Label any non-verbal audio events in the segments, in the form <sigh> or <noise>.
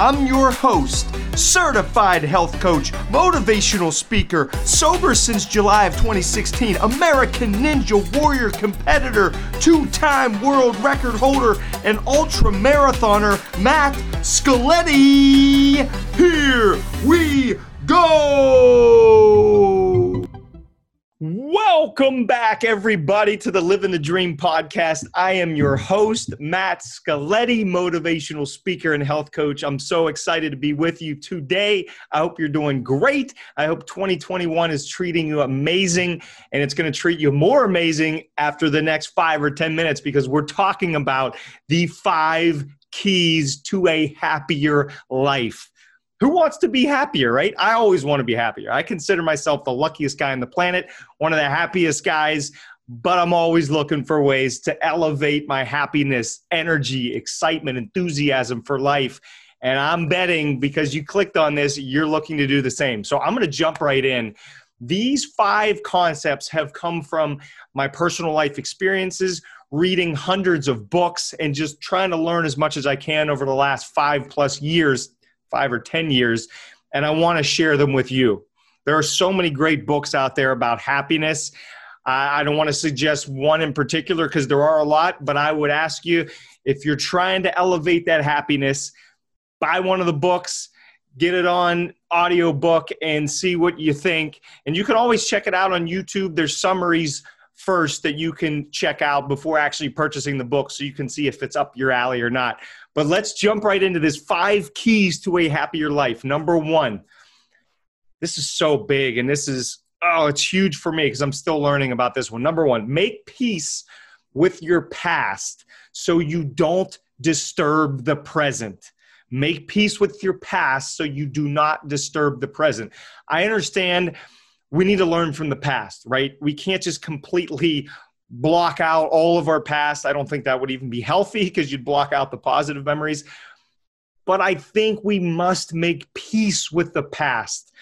I'm your host, certified health coach, motivational speaker, sober since July of 2016, American Ninja Warrior competitor, two time world record holder, and ultra marathoner, Matt Scaletti. Here we go! Welcome back, everybody, to the Living the Dream podcast. I am your host, Matt Scaletti, motivational speaker and health coach. I'm so excited to be with you today. I hope you're doing great. I hope 2021 is treating you amazing, and it's going to treat you more amazing after the next five or 10 minutes because we're talking about the five keys to a happier life who wants to be happier, right? I always want to be happier. I consider myself the luckiest guy on the planet, one of the happiest guys, but I'm always looking for ways to elevate my happiness, energy, excitement, enthusiasm for life. And I'm betting because you clicked on this, you're looking to do the same. So I'm going to jump right in. These five concepts have come from my personal life experiences, reading hundreds of books, and just trying to learn as much as I can over the last five plus years five or 10 years, and I want to share them with you. There are so many great books out there about happiness. I don't want to suggest one in particular because there are a lot, but I would ask you if you're trying to elevate that happiness, buy one of the books, get it on audiobook, and see what you think. And you can always check it out on YouTube. There's summaries first that you can check out before actually purchasing the book so you can see if it's up your alley or not. But let's jump right into this five keys to a happier life. Number one, this is so big and this is, oh, it's huge for me because I'm still learning about this one. Number one, make peace with your past so you don't disturb the present. Make peace with your past so you do not disturb the present. I understand we need to learn from the past, right? We can't just completely block out all of our past. I don't think that would even be healthy because you'd block out the positive memories. But I think we must make peace with the past.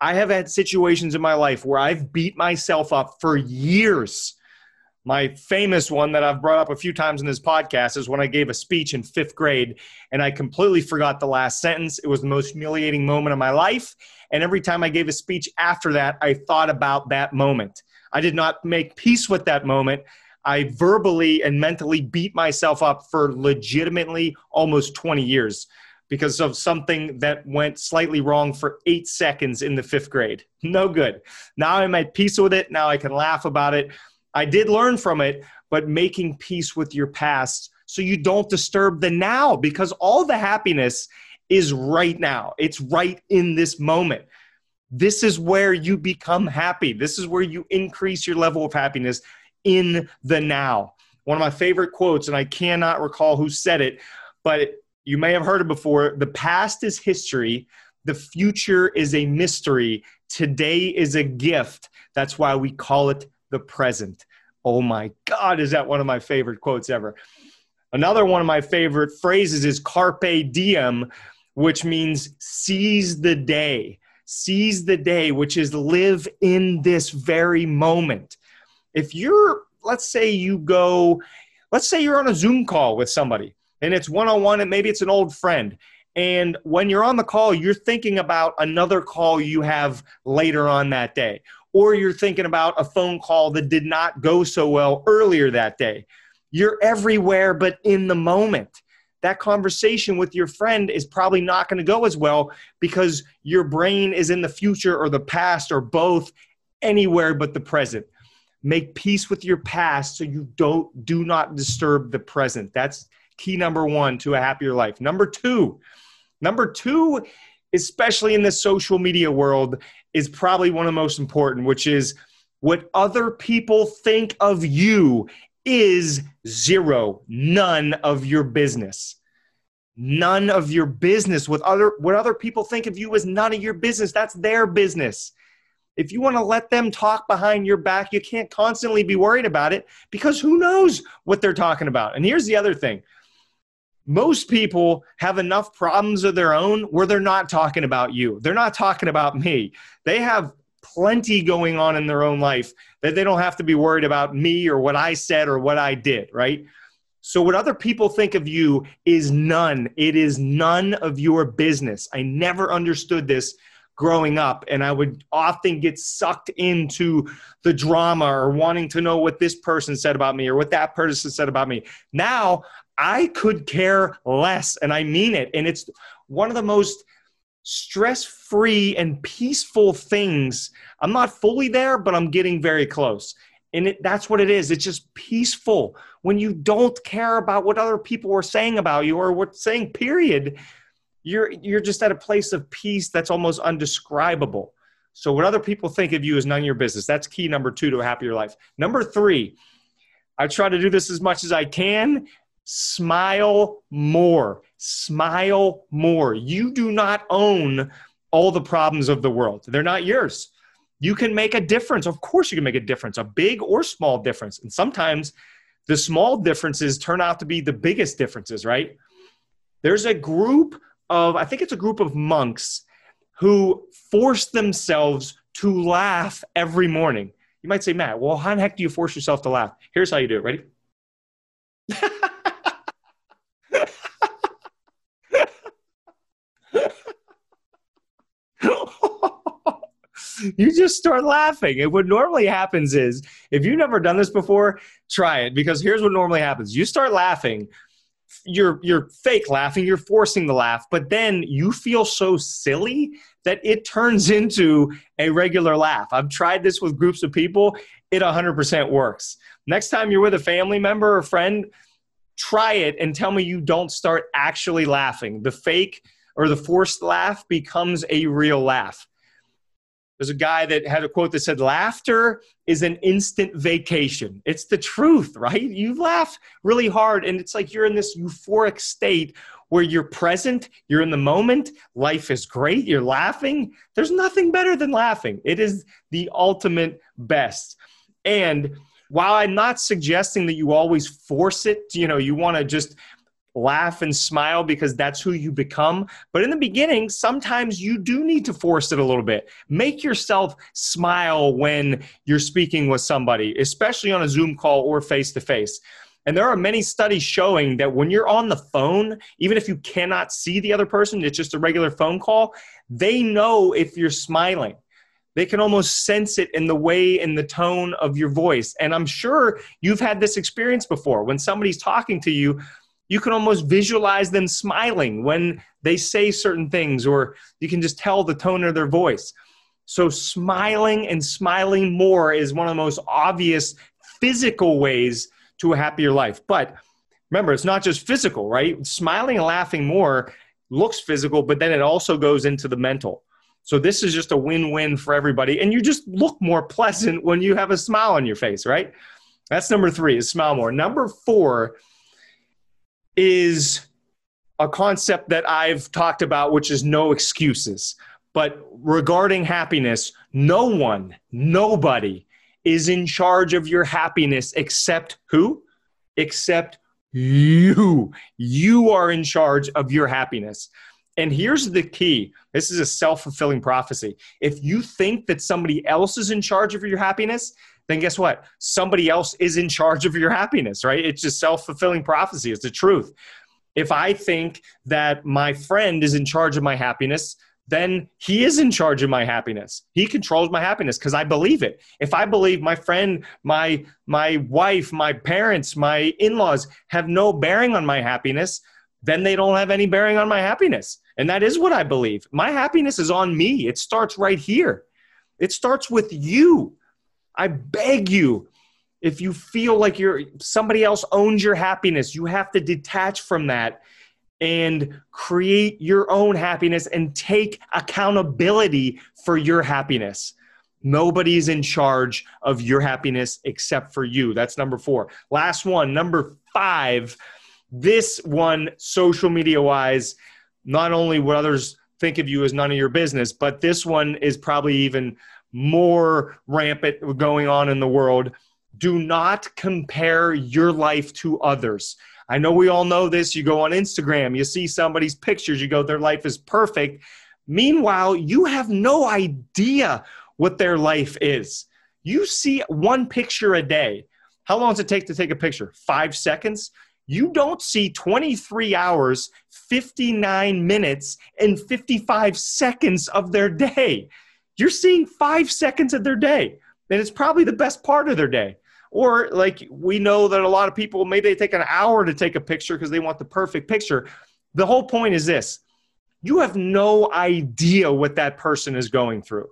I have had situations in my life where I've beat myself up for years. My famous one that I've brought up a few times in this podcast is when I gave a speech in fifth grade and I completely forgot the last sentence. It was the most humiliating moment of my life. And every time I gave a speech after that, I thought about that moment. I did not make peace with that moment. I verbally and mentally beat myself up for legitimately almost 20 years because of something that went slightly wrong for eight seconds in the fifth grade. No good. Now I'm at peace with it. Now I can laugh about it. I did learn from it, but making peace with your past so you don't disturb the now because all the happiness is right now. It's right in this moment. This is where you become happy. This is where you increase your level of happiness in the now. One of my favorite quotes, and I cannot recall who said it, but you may have heard it before the past is history, the future is a mystery, today is a gift. That's why we call it the present. Oh my God, is that one of my favorite quotes ever? Another one of my favorite phrases is carpe diem, which means seize the day seize the day, which is live in this very moment. If you're, let's say you go, let's say you're on a Zoom call with somebody and it's one on one, and maybe it's an old friend. And when you're on the call, you're thinking about another call you have later on that day, or you're thinking about a phone call that did not go so well earlier that day. You're everywhere but in the moment. That conversation with your friend is probably not going to go as well because your brain is in the future or the past or both anywhere but the present. Make peace with your past so you don't do not disturb the present. That's key number 1 to a happier life. Number 2 number 2 especially in the social media world is probably one of the most important which is what other people think of you is zero, none of your business. None of your business. What other what other people think of you is none of your business. That's their business. If you want to let them talk behind your back, you can't constantly be worried about it because who knows what they're talking about. And here's the other thing. Most people have enough problems of their own where they're not talking about you. They're not talking about me. They have plenty going on in their own life that they don't have to be worried about me or what I said or what I did, right? So, what other people think of you is none. It is none of your business. I never understood this growing up, and I would often get sucked into the drama or wanting to know what this person said about me or what that person said about me. Now, I could care less, and I mean it. And it's one of the most stress free and peaceful things. I'm not fully there, but I'm getting very close. And it, that's what it is. It's just peaceful when you don't care about what other people are saying about you or what saying, period. You're, you're just at a place of peace that's almost undescribable. So, what other people think of you is none of your business. That's key number two to a happier life. Number three, I try to do this as much as I can. Smile more. Smile more. You do not own all the problems of the world, they're not yours you can make a difference. Of course, you can make a difference, a big or small difference. And sometimes the small differences turn out to be the biggest differences, right? There's a group of, I think it's a group of monks who force themselves to laugh every morning. You might say, Matt, well, how the heck do you force yourself to laugh? Here's how you do it. Ready? <laughs> <laughs> you just start laughing. And what normally happens is, if you've never done this before, try it because here's what normally happens. You start laughing, you're you're fake laughing, you're forcing the laugh, but then you feel so silly that it turns <laughs> into a regular laugh. I've tried this with groups of people, it 100% works. Next time you're with a family member or friend, try it and tell me you don't start actually laughing. The fake or the forced laugh becomes a real laugh. There's a guy that had a quote that said, Laughter is an instant vacation. It's the truth, right? You laugh really hard, and it's like you're in this euphoric state where you're present, you're in the moment, life is great, you're laughing. There's nothing better than laughing. It is the ultimate best. And while I'm not suggesting that you always force it, you know, you want to just laugh and smile because that's who you become. But in the beginning, sometimes you do need to force it a little bit. Make yourself smile when you're speaking with somebody, especially on a Zoom call or face to face. And there are many studies showing that when you're on the phone, even if you cannot see the other person, it's just a regular phone call, they know if you're smiling. They can almost sense it in the way, in the tone of your voice. And I'm sure you've had this experience before. When somebody's talking to you, you can almost visualize them smiling when they say certain things, or you can just tell the tone of their voice. So, smiling and smiling more is one of the most obvious physical ways to a happier life. But remember, it's not just physical, right? Smiling and laughing more looks physical, but then it also goes into the mental. So, this is just a win win for everybody. And you just look more pleasant when you have a smile on your face, right? That's number three, is smile more. Number four is a concept that I've talked about, which is no excuses. But regarding happiness, no one, nobody is in charge of your happiness except who? Except you. You are in charge of your happiness. And here's the key this is a self fulfilling prophecy. If you think that somebody else is in charge of your happiness, then guess what? Somebody else is in charge of your happiness, right? It's just self fulfilling prophecy. It's the truth. If I think that my friend is in charge of my happiness, then he is in charge of my happiness. He controls my happiness because I believe it. If I believe my friend, my my wife, my parents, my in-laws have no bearing on my happiness, then they don't have any bearing on my happiness. And that is what I believe. My happiness is on me. It starts right here. It starts with you. I beg you, if you feel like you're somebody else owns your happiness, you have to detach from that and create your own happiness and take accountability for your happiness. Nobody's in charge of your happiness except for you. That's number four. Last one, number five. This one, social media wise, not only what others think of you as none of your business, but this one is probably even more rampant going on in the world. Do not compare your life to others. I know we all know this. You go on Instagram, you see somebody's pictures, you go, their life is perfect. Meanwhile, you have no idea what their life is. You see one picture a day. How long does it take to take a picture? Five seconds? You don't see 23 hours, 59 minutes, and 55 seconds of their day. You're seeing five seconds of their day. And it's probably the best part of their day. Or, like, we know that a lot of people, maybe they take an hour to take a picture because they want the perfect picture. The whole point is this you have no idea what that person is going through.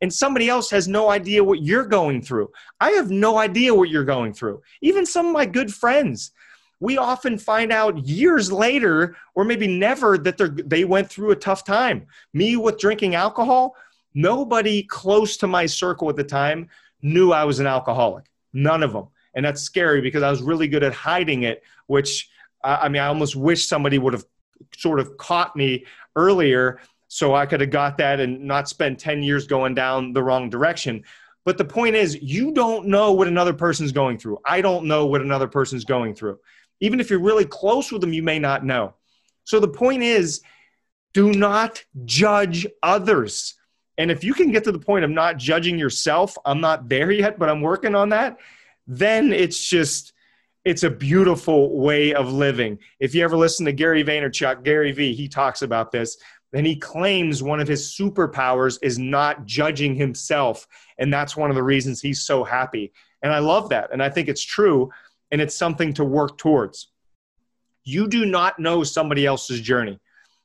And somebody else has no idea what you're going through. I have no idea what you're going through. Even some of my good friends, we often find out years later, or maybe never, that they went through a tough time. Me with drinking alcohol, nobody close to my circle at the time knew I was an alcoholic. None of them. And that's scary because I was really good at hiding it, which I mean, I almost wish somebody would have sort of caught me earlier so I could have got that and not spent 10 years going down the wrong direction. But the point is, you don't know what another person's going through. I don't know what another person's going through. Even if you're really close with them, you may not know. So the point is, do not judge others. And if you can get to the point of not judging yourself, I'm not there yet, but I'm working on that, then it's just, it's a beautiful way of living. If you ever listen to Gary Vaynerchuk, Gary V, he talks about this. And he claims one of his superpowers is not judging himself. And that's one of the reasons he's so happy. And I love that. And I think it's true. And it's something to work towards. You do not know somebody else's journey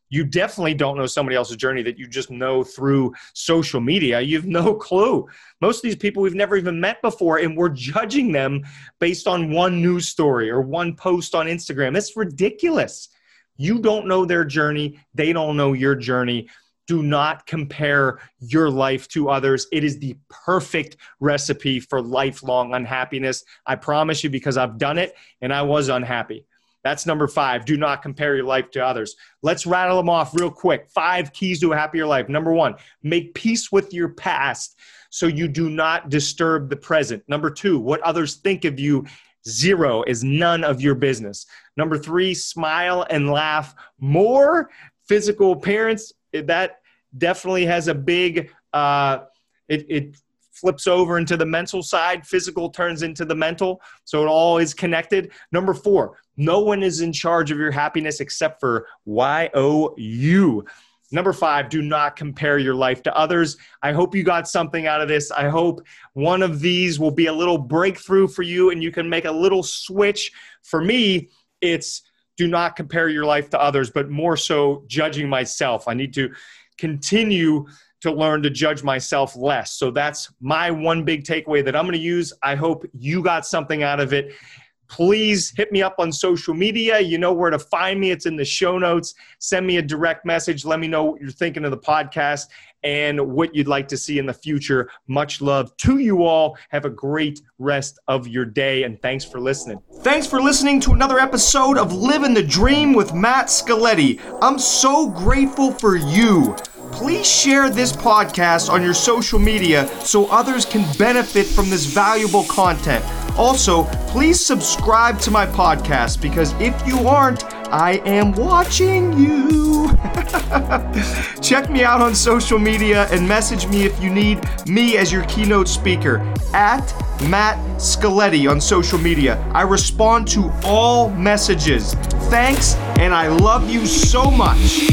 you definitely don't know somebody else's journey that you just know through social media. You have no <laughs> clue. Most of these people we've never even met before, and we're judging them based on one news story or one post on Instagram. It's ridiculous. You don't know their journey, they don't know your journey. Do not compare your life to others. It is the perfect recipe for lifelong unhappiness. I promise you, because I've done it and I was unhappy. That's number five. Do not compare your life to others. Let's rattle them off real quick. Five keys to a happier life. Number one, make peace with your past so you do not disturb the present. Number two, what others think of you, zero, is none of your business. Number three, smile and laugh more. Physical appearance, that definitely has a big, uh, it, it flips over into the mental side, physical turns into the mental. So it all is connected. Number four, no one is in charge of your happiness except for YOU. Number five, do not compare your life to others. I hope you got something out of this. I hope one of these will be a little breakthrough for you and you can make a little switch. For me, it's do not compare your life to others, but more so judging myself. I need to continue to learn to judge myself less. So that's my one big takeaway that I'm going to use. I hope you got something out of it. Please hit me up on social media. You know where to find me. It's in the show notes. Send me a direct message. Let me know what you're thinking of the podcast and what you'd like to see in the future. Much love to you all. Have a great rest of your day, and thanks for listening. Thanks for listening to another episode of Living the Dream with Matt Scaletti. I'm so grateful for you please share this podcast on your social media so others can benefit from this valuable content. Also, please subscribe to my podcast because if you aren't, I am watching you. <laughs> Check me out on social media and message me if you need me as your keynote speaker at Matt Scaletti on social media. I respond to all messages. Thanks, and I love you so much.